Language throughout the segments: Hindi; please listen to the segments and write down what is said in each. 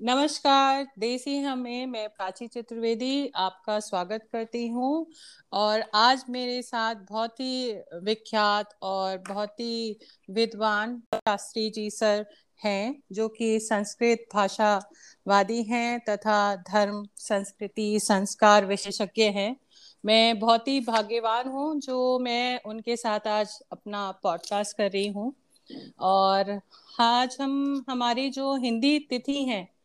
नमस्कार, देसी हमें, मैं प्राची चतुर्वेदी आपका स्वागत करती हूँ। और आज मेरे साथ बहुत ही विख्यात और बहुत ही विद्वान शास्त्री जी सर हैं, जो कि संस्कृत भाषावादी हैं तथा धर्म, संस्कृति, संस्कार विशेषज्ञ हैं। मैं बहुत ही भाग्यवान हूँ, जो मैं उनके साथ आज अपना पॉडकास्ट कर रही हूँ। और आज हम, हमारी जो हिंदी तिथि हैं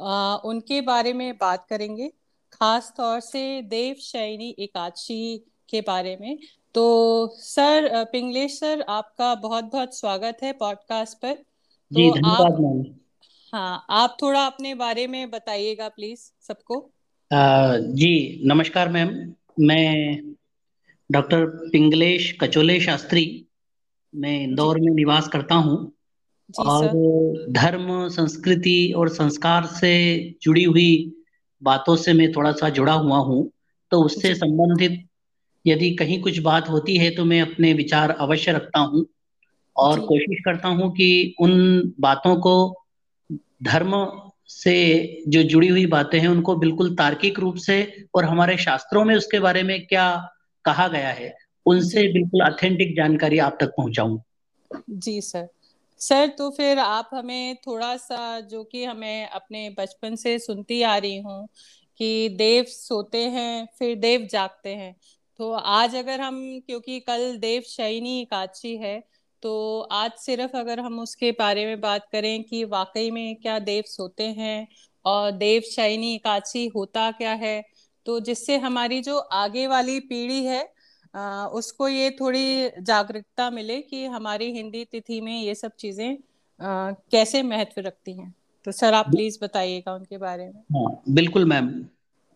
आ, उनके बारे में बात करेंगे। खास तौर से देव शैनी एकादशी के बारे में। तो सर पिंगलेश सर आपका बहुत बहुत स्वागत है पॉडकास्ट पर। तो जी आप हाँ आप थोड़ा अपने बारे में बताइएगा प्लीज़ सबको। जी नमस्कार मैम। मैं डॉक्टर पिंगलेश कचोले शास्त्री मैं इंदौर में निवास करता हूँ। और धर्म संस्कृति और संस्कार से जुड़ी हुई बातों से मैं थोड़ा सा जुड़ा हुआ हूँ तो उससे संबंधित यदि कहीं कुछ बात होती है तो मैं अपने विचार अवश्य रखता हूँ और कोशिश करता हूँ कि उन बातों को धर्म से जो जुड़ी हुई बातें हैं उनको बिल्कुल तार्किक रूप से और हमारे शास्त्रों में उसके बारे में क्या कहा गया है उनसे बिल्कुल ऑथेंटिक जानकारी आप तक पहुंचाऊं। जी सर। सर तो फिर आप हमें थोड़ा सा जो कि हमें अपने बचपन से सुनती आ रही हूँ कि देव सोते हैं, फिर देव जागते हैं। तो आज अगर हम, क्योंकि कल देव शयनी एकादशी है तो आज सिर्फ़ अगर हम उसके बारे में बात करें कि वाकई में क्या देव सोते हैं और देव शयनी एकादशी होता क्या है तो जिससे हमारी जो आगे वाली पीढ़ी है आ, उसको ये थोड़ी जागरूकता मिले कि हमारी हिंदी तिथि में ये सब चीज़ें कैसे महत्व रखती हैं। तो सर आप प्लीज़ बताइएगा उनके बारे में। हाँ बिल्कुल मैम।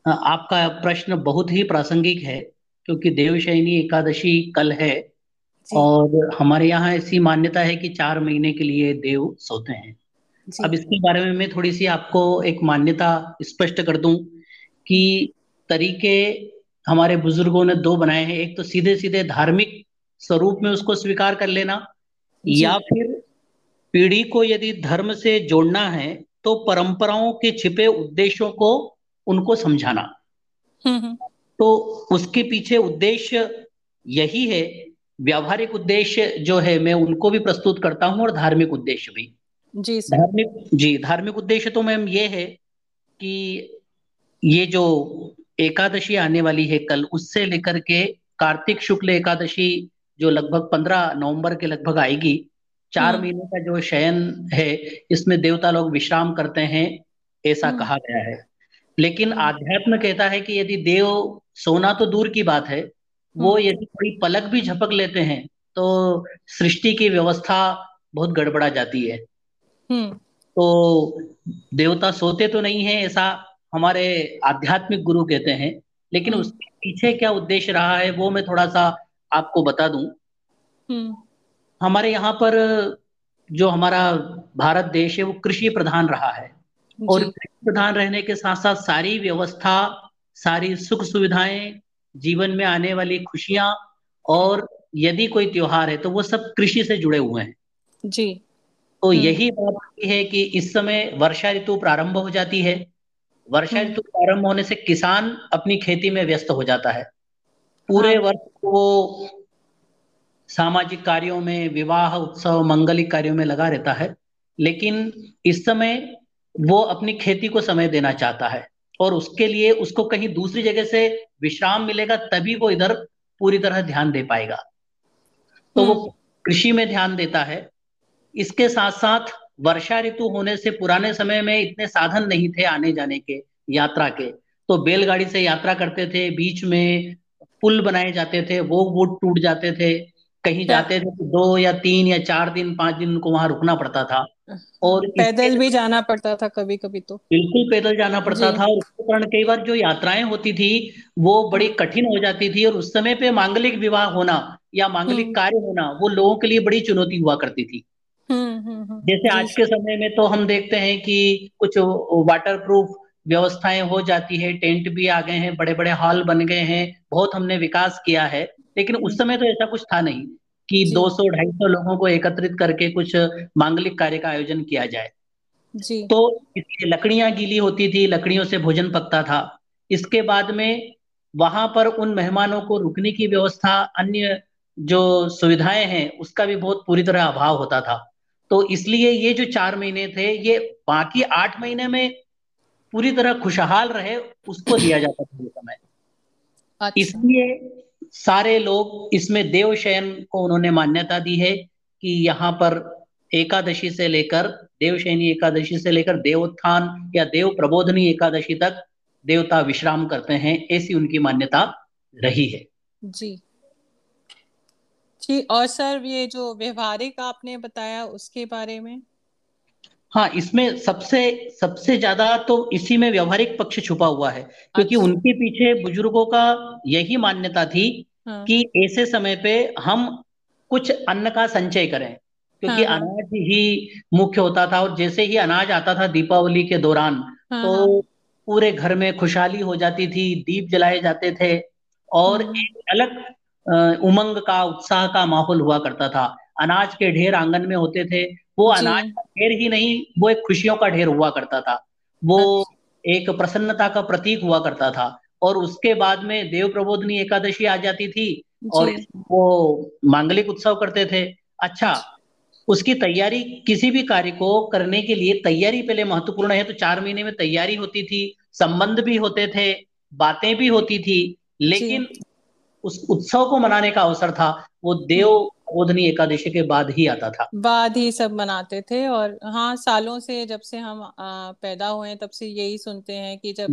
आपका प्रश्न बहुत ही प्रासंगिक है क्योंकि देवशयनी एकादशी कल है और हमारे यहाँ ऐसी मान्यता है कि चार महीने के लिए देव सोते हैं। अब इसके बारे में मैं थोड़ी सी आपको एक मान्यता स्पष्ट कर दूँ कि तरीके हमारे बुज़ुर्गों ने दो बनाए हैं एक तो सीधे सीधे धार्मिक स्वरूप में उसको स्वीकार कर लेना या फिर पीढ़ी को यदि धर्म से जोड़ना है तो परंपराओं के छिपे उद्देश्यों को उनको समझाना। हम्म, हम्म। तो उसके पीछे उद्देश्य यही है व्यावहारिक उद्देश्य जो है मैं उनको भी प्रस्तुत करता हूँ और धार्मिक उद्देश्य भी। जी धार्मिक जी धार्मिक उद्देश्य तो मैम ये है कि ये जो एकादशी आने वाली है कल उससे लेकर के कार्तिक शुक्ल एकादशी जो लगभग पंद्रह नवंबर के लगभग आएगी चार हम्म। महीने का जो शयन है इसमें देवता लोग विश्राम करते हैं ऐसा हम्म। कहा गया है लेकिन हम्म। आध्यात्म कहता है कि यदि देव सोना तो दूर की बात है वो यदि कोई पलक भी झपक लेते हैं तो सृष्टि की व्यवस्था बहुत गड़बड़ा जाती है तो देवता सोते तो नहीं है ऐसा हमारे आध्यात्मिक गुरु कहते हैं लेकिन हम्म। उसके पीछे क्या उद्देश्य रहा है वो मैं थोड़ा सा आपको बता दूँ हम्म। हमारे यहाँ पर जो हमारा भारत देश है वो कृषि प्रधान रहा है और कृषि प्रधान रहने के साथ साथ सारी व्यवस्था सारी सुख सुविधाएँ जीवन में आने वाली खुशियाँ और यदि कोई त्योहार है तो वो सब कृषि से जुड़े हुए हैं जी तो हम्म। यही बात है कि इस समय वर्षा ऋतु प्रारंभ हो जाती है वर्षा हम्म। ऋतु प्रारंभ होने से किसान अपनी खेती में व्यस्त हो जाता है पूरे हाँ। वर्ष वो सामाजिक कार्यों में विवाह उत्सव मंगलिक कार्यों में लगा रहता है लेकिन इस समय वो अपनी खेती को समय देना चाहता है और उसके लिए उसको कहीं दूसरी जगह से विश्राम मिलेगा तभी वो इधर पूरी तरह ध्यान दे पाएगा तो वो हम्म। कृषि में ध्यान देता है इसके साथ साथ वर्षा ऋतु होने से पुराने समय में इतने साधन नहीं थे आने जाने के यात्रा के। तो बैलगाड़ी से यात्रा करते थे बीच में पुल बनाए जाते थे वो वो टूट जाते थे। कहीं जाते थे तो दो या तीन या चार दिन पाँच दिन उनको वहाँ रुकना पड़ता था। और पैदल भी जाना पड़ता था कभी कभी तो। बिल्कुल पैदल जाना पड़ता था और उसके कारण कई बार जो यात्राएँ होती थी वो बड़ी कठिन हो जाती थी और उस समय पे मांगलिक विवाह होना या मांगलिक हम्म। कार्य होना वो लोगों के लिए बड़ी चुनौती हुआ करती थी। हम्म, हम्म, जैसे आज के समय में तो हम देखते हैं कि कुछ वाटर प्रूफ व्यवस्थाएँ हो जाती है टेंट भी आ गए हैं बड़े बड़े हॉल बन गए हैं बहुत हमने विकास किया है। लेकिन उस समय तो ऐसा कुछ था नहीं कि 200 250 लोगों को एकत्रित करके कुछ मांगलिक कार्य का आयोजन किया जाए। जी। तो इसलिए लकड़ियाँ गीली होती थी लकड़ियों से भोजन पकता था। इसके बाद में वहाँ पर उन मेहमानों को रुकने की व्यवस्था अन्य जो सुविधाएँ हैं उसका भी बहुत पूरी तरह अभाव होता था। तो इसलिए ये जो चार महीने थे ये बाकी आठ महीने में पूरी तरह खुशहाल रहे उसको दिया जाता था ये समय। अच्छा। इसलिए सारे लोग इसमें देव शयन को उन्होंने मान्यता दी है कि यहाँ पर एकादशी से लेकर देवशयनी एकादशी से लेकर देवोत्थान या देव प्रबोधनी एकादशी तक देवता विश्राम करते हैं ऐसी उनकी मान्यता रही है। जी। जी और सर ये जो व्यवहारिक आपने बताया उसके बारे में? हाँ इसमें सबसे सबसे ज़्यादा तो इसी में व्यवहारिक पक्ष छुपा हुआ है क्योंकि अच्छा। उनके पीछे बुज़ुर्गों का यही मान्यता थी हाँ। कि ऐसे समय पे हम कुछ अन्न का संचय करें क्योंकि हाँ हाँ। अनाज ही मुख्य होता था और जैसे ही अनाज आता था दीपावली के दौरान हाँ हाँ। तो पूरे घर में खुशहाली हो जाती थी दीप जलाए जाते थे और हम्म एक अलग उमंग का उत्साह का माहौल हुआ करता था। अनाज के ढेर आँगन में होते थे वो अनाज का ढेर ही नहीं वो एक खुशियों का ढेर हुआ करता था। वो अच्छा। एक प्रसन्नता का प्रतीक हुआ करता था। और उसके बाद में देव प्रबोधनी एकादशी आ जाती थी और वो मांगलिक उत्सव करते थे। अच्छा अच्छा उसकी तैयारी किसी भी कार्य को करने के लिए तैयारी पहले महत्वपूर्ण है तो चार महीने में तैयारी होती थी संबंध भी होते थे बातें भी होती थी लेकिन उस उत्सव को मनाने का अवसर था। वो देव हम्म एकादशी के बाद ही आता था। बाद ही सब मनाते थे और हाँ सालों से जब से हम आ, पैदा हुए तब से यही सुनते हैं कि जब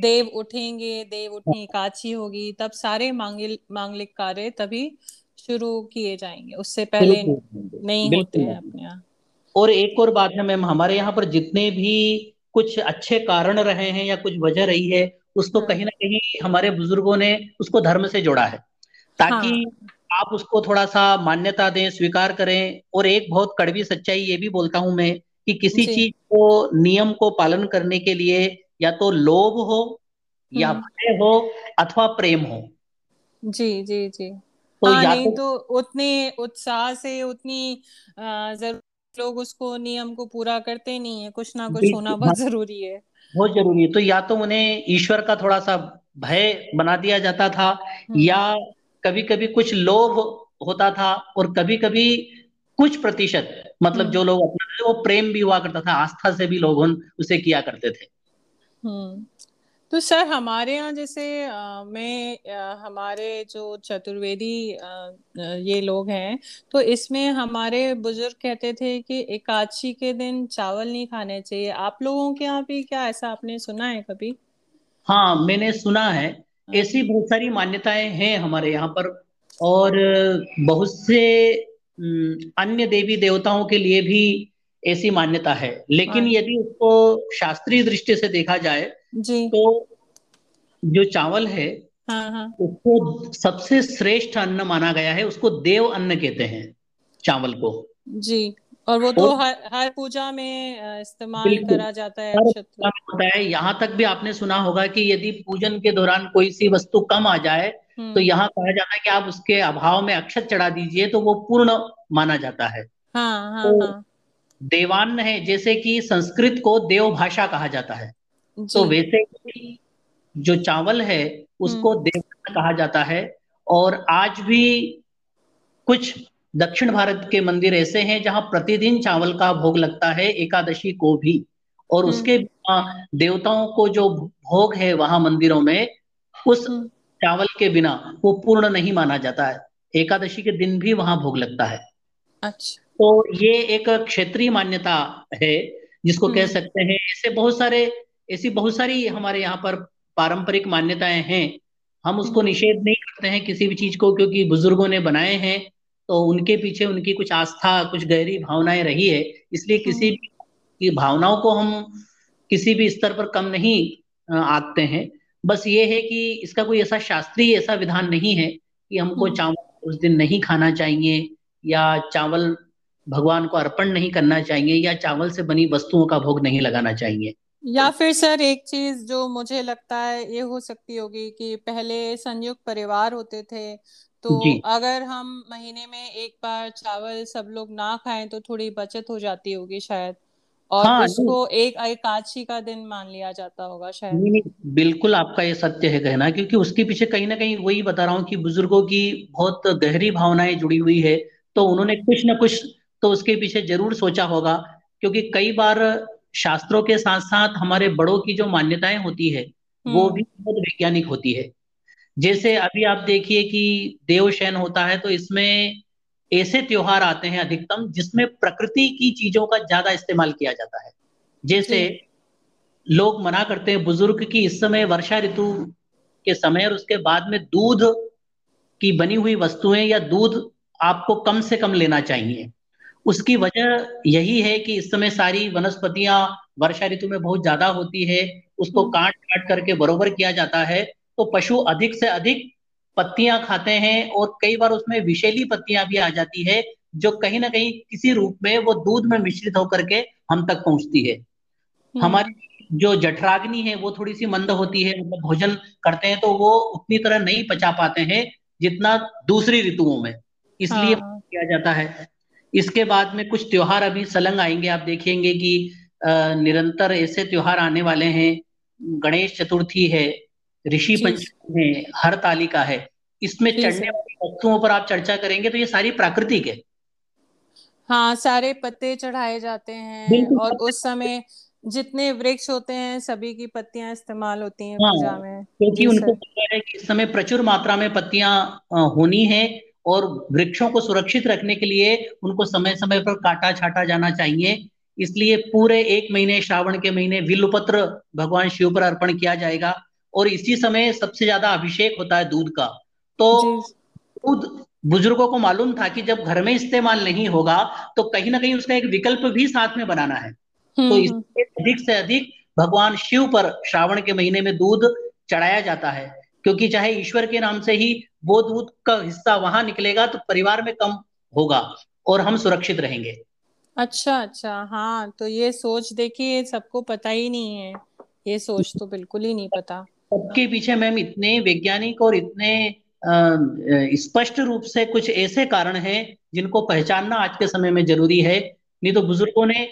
देव उठेंगे देव उठनी एकादशी होगी तब सारे मांगलिक मांगलिक कार्य तभी शुरू किए जाएँगे। उससे पहले नहीं होते हैं अपने यहाँ। और एक और बात है मैम हमारे यहाँ पर जितने भी कुछ अच्छे कारण रहे हैं या कुछ वजह रही है उसको हाँ। कहीं ना कहीं हमारे बुज़ुर्गों ने उसको धर्म से जोड़ा है। ताकि हाँ। आप उसको थोड़ा सा मान्यता दें स्वीकार करें और एक बहुत कड़वी सच्चाई ये भी बोलता हूँ मैं कि किसी चीज़ को नियम को पालन करने के लिए या तो लोभ हो या हम्म। भय हो अथवा प्रेम हो। जी जी जी। तो हाँ या नहीं तो तो उतने उत्साह से उतनी ज़रूर लोग उसको नियम को पूरा करते नहीं है। कुछ ना कुछ होना बहुत ज़रूरी है। बहुत ज़रूरी है। तो या तो उन्हें ईश्वर का थोड़ा सा भय बना दिया जाता था या हम्म कभी कभी कुछ लोभ होता था और कभी कभी कुछ प्रतिशत मतलब हम्म। जो लोग अपना वो प्रेम भी हुआ करता था आस्था से भी लोग उसे किया करते थे। हम्म। तो सर हमारे यहाँ जैसे अ, मैं अ, हमारे जो चतुर्वेदी अ, ये लोग हैं तो इसमें हमारे बुज़ुर्ग कहते थे कि एकादशी के दिन चावल नहीं खाने चाहिए। आप लोगों के यहाँ भी क्या ऐसा आपने सुना है कभी? हाँ मैंने सुना हाँ ऐसी बहुत सारी मान्यताएँ हैं हमारे यहाँ पर। और बहुत से अन्य देवी देवताओं के लिए भी ऐसी मान्यता है। लेकिन हाँ। यदि उसको शास्त्रीय दृष्टि से देखा जाए जी। तो जो चावल है हाँ हाँ। उसको सबसे श्रेष्ठ अन्न माना गया है। उसको देव अन्न कहते हैं चावल को। जी। और वो तो हर हर पूजा में इस्तेमाल करा जाता है अक्षत। होता है। यहाँ तक भी आपने सुना होगा कि यदि पूजन के दौरान कोई सी वस्तु कम आ जाए तो हम्म। यहाँ कहा जाता है कि आप उसके अभाव में अक्षत चढ़ा दीजिए तो वो पूर्ण माना जाता है। हाँ हाँ तो हाँ। देवान्न है जैसे कि संस्कृत को देव भाषा कहा जाता है। तो वैसे ही जो चावल है हम्म। उसको देवान्न कहा जाता है। और आज भी कुछ दक्षिण भारत के मंदिर ऐसे हैं जहाँ प्रतिदिन चावल का भोग लगता है एकादशी को भी। और हम्म। उसके बिना देवताओं को जो भोग है वहाँ मंदिरों में उस हम्म। चावल के बिना वो पूर्ण नहीं माना जाता है। एकादशी के दिन भी वहाँ भोग लगता है। अच्छा। तो ये एक क्षेत्रीय मान्यता है जिसको कह हम्म। सकते हैं। ऐसे बहुत सारे ऐसी बहुत सारी हमारे यहाँ पर पारंपरिक मान्यताएँ हैं। हम उसको निषेध नहीं करते हैं किसी भी चीज़ को क्योंकि बुज़ुर्गों ने बनाए हैं। तो उनके पीछे उनकी कुछ आस्था कुछ गहरी भावनाएँ रही है। इसलिए किसी हम्म भी की भावनाओं को हम किसी भी स्तर पर कम नहीं आंकते हैं। बस ये है कि इसका कोई ऐसा शास्त्रीय ऐसा विधान नहीं है कि हमको हम्म चावल उस दिन नहीं खाना चाहिए या चावल भगवान को अर्पण नहीं करना चाहिए या चावल से बनी वस्तुओं का भोग नहीं लगाना चाहिए। या फिर सर एक चीज़ जो मुझे लगता है ये हो सकती होगी कि पहले संयुक्त परिवार होते थे तो अगर हम महीने में एक बार चावल सब लोग ना खाएँ तो थोड़ी बचत हो जाती होगी शायद। और हाँ, उसको एक एकादशी का दिन मान लिया जाता होगा शायद। नहीं नहीं बिल्कुल आपका ये सत्य है कहना क्योंकि उसके पीछे कहीं ना कहीं वही बता रहा हूँ कि बुज़ुर्गों की बहुत गहरी भावनाएँ जुड़ी हुई है तो उन्होंने कुछ ना कुछ तो उसके पीछे ज़रूर सोचा होगा क्योंकि कई बार शास्त्रों के साथ साथ हमारे बड़ों की जो मान्यताएँ होती है वो हम्म। भी बहुत वैज्ञानिक होती है। जैसे अभी आप देखिए कि देवशयन होता है तो इसमें ऐसे त्योहार आते हैं अधिकतम जिसमें प्रकृति की चीज़ों का ज़्यादा इस्तेमाल किया जाता है। जैसे लोग मना करते हैं बुज़ुर्ग की इस समय वर्षा ऋतु के समय और उसके बाद में दूध की बनी हुई वस्तुएँ या दूध आपको कम से कम लेना चाहिए। उसकी वजह यही है कि इस समय सारी वनस्पतियाँ वर्षा ऋतु में बहुत ज़्यादा होती है उसको हम्म। काट काट करके बरोबर किया जाता है। तो पशु अधिक से अधिक पत्तियाँ खाते हैं और कई बार उसमें विषैली पत्तियाँ भी आ जाती है जो कहीं ना कहीं किसी रूप में वो दूध में मिश्रित होकर के हम तक पहुँचती है हम्म। हमारी जो जठराग्नि है वो थोड़ी सी मंद होती है मतलब भोजन करते हैं तो वो उतनी तरह नहीं पचा पाते हैं जितना दूसरी ऋतुओं में इसलिए हाँ। किया जाता है इसके बाद में कुछ त्योहार अभी सलंग आएँगे आप देखेंगे कि निरंतर ऐसे त्योहार आने वाले हैं गणेश चतुर्थी है ऋषि पंचमी है हर तालिका है। इसमें चढ़ने वाली वस्तुओं पर आप चर्चा करेंगे तो ये सारी प्राकृतिक है। हाँ सारे पत्ते चढ़ाए जाते हैं और उस समय जितने वृक्ष होते हैं सभी की पत्तियाँ इस्तेमाल होती हैं हाँ, पूजा में। क्योंकि उनको पता है कि इस समय प्रचुर मात्रा में पत्तियाँ होनी है और वृक्षों को सुरक्षित रखने के लिए उनको समय समय पर काटा छाटा जाना चाहिए। इसलिए पूरे एक महीने श्रावण के महीने विल्लपत्र भगवान शिव पर अर्पण किया जाएगा। और इसी समय सबसे ज़्यादा अभिषेक होता है दूध का। तो दूध बुज़ुर्गों को मालूम था कि जब घर में इस्तेमाल नहीं होगा तो कहीं ना कहीं उसका एक विकल्प भी साथ में बनाना है। हम्म, तो हम्म। इसलिए अधिक से अधिक भगवान शिव पर श्रावण के महीने में दूध चढ़ाया जाता है। क्योंकि चाहे ईश्वर के नाम से ही वो दूध का हिस्सा वहाँ निकलेगा तो परिवार में कम होगा और हम सुरक्षित रहेंगे। अच्छा अच्छा। हाँ तो ये सोच देखिए सबको पता ही नहीं है। ये सोच तो बिल्कुल ही नहीं पता। सबके पीछे मैम इतने वैज्ञानिक और इतने स्पष्ट रूप से कुछ ऐसे कारण हैं जिनको पहचानना आज के समय में ज़रूरी है। नहीं तो बुज़ुर्गों ने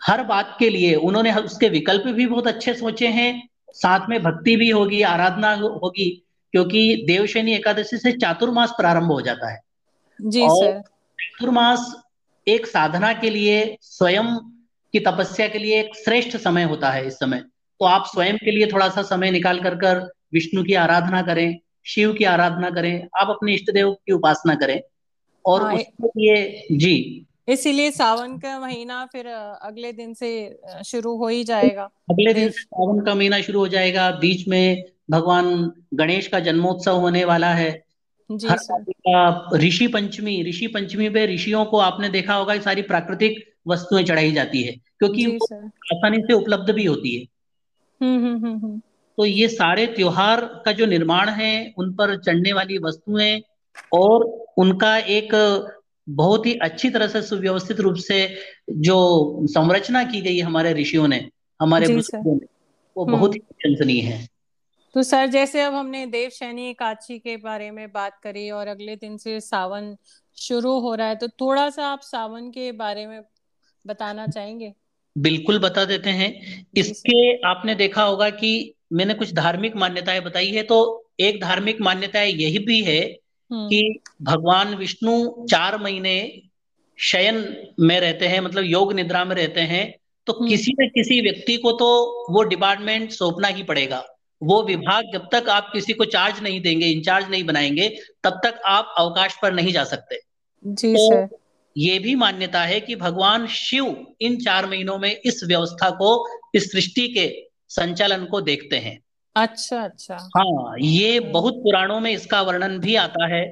हर बात के लिए उन्होंने उसके विकल्प भी बहुत अच्छे सोचे हैं। साथ में भक्ति भी होगी आराधना होगी क्योंकि देवशनी एकादशी से चातुर्मास प्रारंभ हो जाता है। जी और चातुर्मास एक साधना के लिए स्वयं की तपस्या के लिए एक श्रेष्ठ समय होता है इस समय। तो आप स्वयं के लिए थोड़ा सा समय निकाल कर कर विष्णु की आराधना करें शिव की आराधना करें आप अपने इष्ट देव की उपासना करें। और हाँ, उसके लिए जी। इसीलिए सावन का महीना फिर अगले दिन से शुरू हो ही जाएगा। अगले दिन से सावन का महीना शुरू हो जाएगा। बीच में भगवान गणेश का जन्मोत्सव होने वाला है। ऋषि पंचमी ऋषि पंचमी पे ऋषियों को आपने देखा होगा सारी प्राकृतिक वस्तुएँ चढ़ाई जाती है क्योंकि आसानी से उपलब्ध भी होती है। तो ये सारे त्योहार का जो निर्माण है उन पर चढ़ने वाली वस्तुएँ और उनका एक बहुत ही अच्छी तरह से सुव्यवस्थित रूप से जो संरचना की गई हमारे ऋषियों ने हमारे बुज़ुर्गों ने वो बहुत ही प्रशंसनीय है। तो सर जैसे अब हमने देव शैनी एकादशी के बारे में बात करी और अगले दिन से सावन शुरू हो रहा है तो थोड़ा सा आप सावन के बारे में बताना चाहेंगे? बिल्कुल बता देते हैं इसके आपने देखा होगा कि मैंने कुछ धार्मिक मान्यताएँ बताई है तो एक धार्मिक मान्यता यही भी है हम्म। कि भगवान विष्णु चार महीने शयन में रहते हैं मतलब योग निद्रा में रहते हैं तो हम्म। किसी न किसी व्यक्ति को तो वो डिपार्टमेंट सौंपना ही पड़ेगा वो विभाग जब तक आप किसी को चार्ज नहीं देंगे इंचार्ज नहीं बनाएँगे तब तक आप अवकाश पर नहीं जा सकते जी तो सर ये भी मान्यता है कि भगवान शिव इन चार महीनों में इस व्यवस्था को इस सृष्टि के संचालन को देखते हैं। अच्छा अच्छा। हाँ ये बहुत पुराणों में इसका वर्णन भी आता है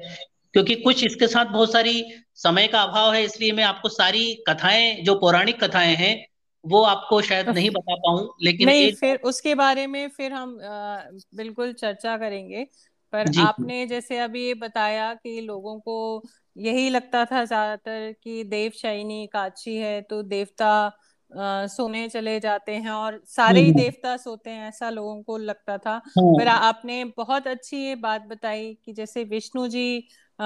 क्योंकि कुछ इसके साथ बहुत सारी समय का अभाव है इसलिए मैं आपको सारी कथाएँ जो पौराणिक कथाएँ हैं वो आपको शायद नहीं बता पाऊँ लेकिन नहीं एक... फिर उसके बारे में फिर हम आ, बिल्कुल चर्चा करेंगे। पर आपने जैसे अभी ये बताया कि लोगों को यही लगता था ज़्यादातर कि देव शाइनी काची है तो देवता आ, सोने चले जाते हैं और सारे ही हम्म। देवता सोते हैं ऐसा लोगों को लगता था। पर आपने बहुत अच्छी ये बात बताई कि जैसे विष्णु जी आ,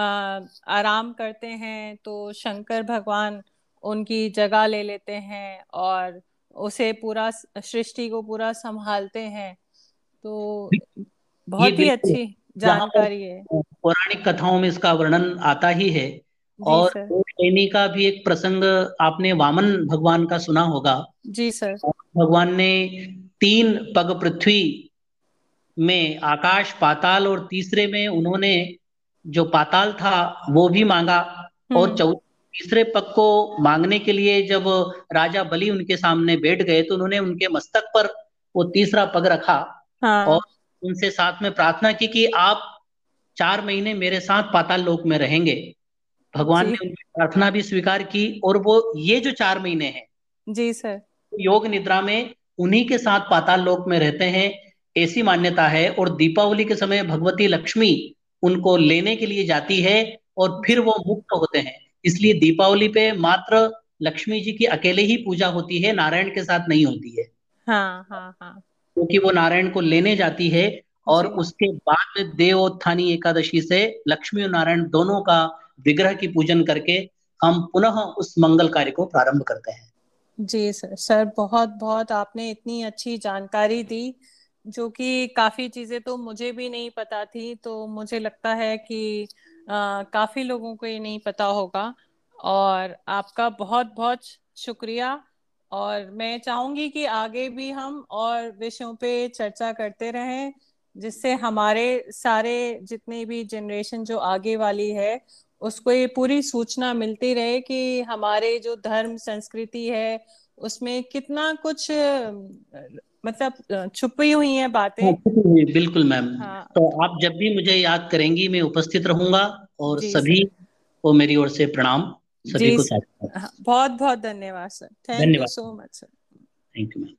आराम करते हैं तो शंकर भगवान उनकी जगह ले लेते हैं और उसे पूरा सृष्टि को पूरा संभालते हैं। तो बहुत ही अच्छी जानकारी है। पौराणिक कथाओं में इसका वर्णन आता ही है। और उज्जैनी का भी एक प्रसंग आपने वामन भगवान का सुना होगा। जी सर। भगवान ने तीन पग पृथ्वी में आकाश पाताल और तीसरे में उन्होंने जो पाताल था वो भी मांगा। और हम्म। चौ तीसरे पग को मांगने के लिए जब राजा बलि उनके सामने बैठ गए तो उन्होंने उनके मस्तक पर वो तीसरा पग रखा। हाँ। और उनसे साथ में प्रार्थना की कि आप चार महीने मेरे साथ पाताल लोक में रहेंगे। भगवान ने उनकी प्रार्थना भी स्वीकार की और वो ये जो चार महीने हैं जी सर। योग निद्रा में उन्हीं के साथ पाताल लोक में रहते हैं ऐसी मान्यता है और दीपावली के समय भगवती लक्ष्मी उनको लेने के लिए जाती है और फिर वो मुक्त होते हैं। इसलिए दीपावली पे मात्र लक्ष्मी जी की अकेले ही पूजा होती है नारायण के साथ नहीं होती है। हाँ हाँ हाँ। क्योंकि वो नारायण को लेने जाती है और उसके बाद में देवोत्थानी एकादशी से लक्ष्मी और नारायण दोनों का विग्रह की पूजन करके हम पुनः उस मंगल कार्य को प्रारंभ करते हैं। जी सर सर बहुत बहुत आपने इतनी अच्छी जानकारी दी जो कि काफ़ी चीज़ें तो मुझे भी नहीं पता थी तो मुझे लगता है कि आ, काफ़ी लोगों को ये नहीं पता होगा। और आपका बहुत बहुत शुक्रिया। और मैं चाहूँगी कि आगे भी हम और विषयों पे चर्चा करते रहें जिससे हमारे सारे जितने भी जनरेशन जो आगे वाली है उसको ये पूरी सूचना मिलती रहे कि हमारे जो धर्म संस्कृति है उसमें कितना कुछ मतलब छुपी हुई है बातें। हाँ, बिल्कुल मैम। हाँ, तो आप जब भी मुझे याद करेंगी मैं उपस्थित रहूँगा और सभी को मेरी ओर से प्रणाम। सभी को बहुत बहुत धन्यवाद sir. Thank you so much sir thank you ma'am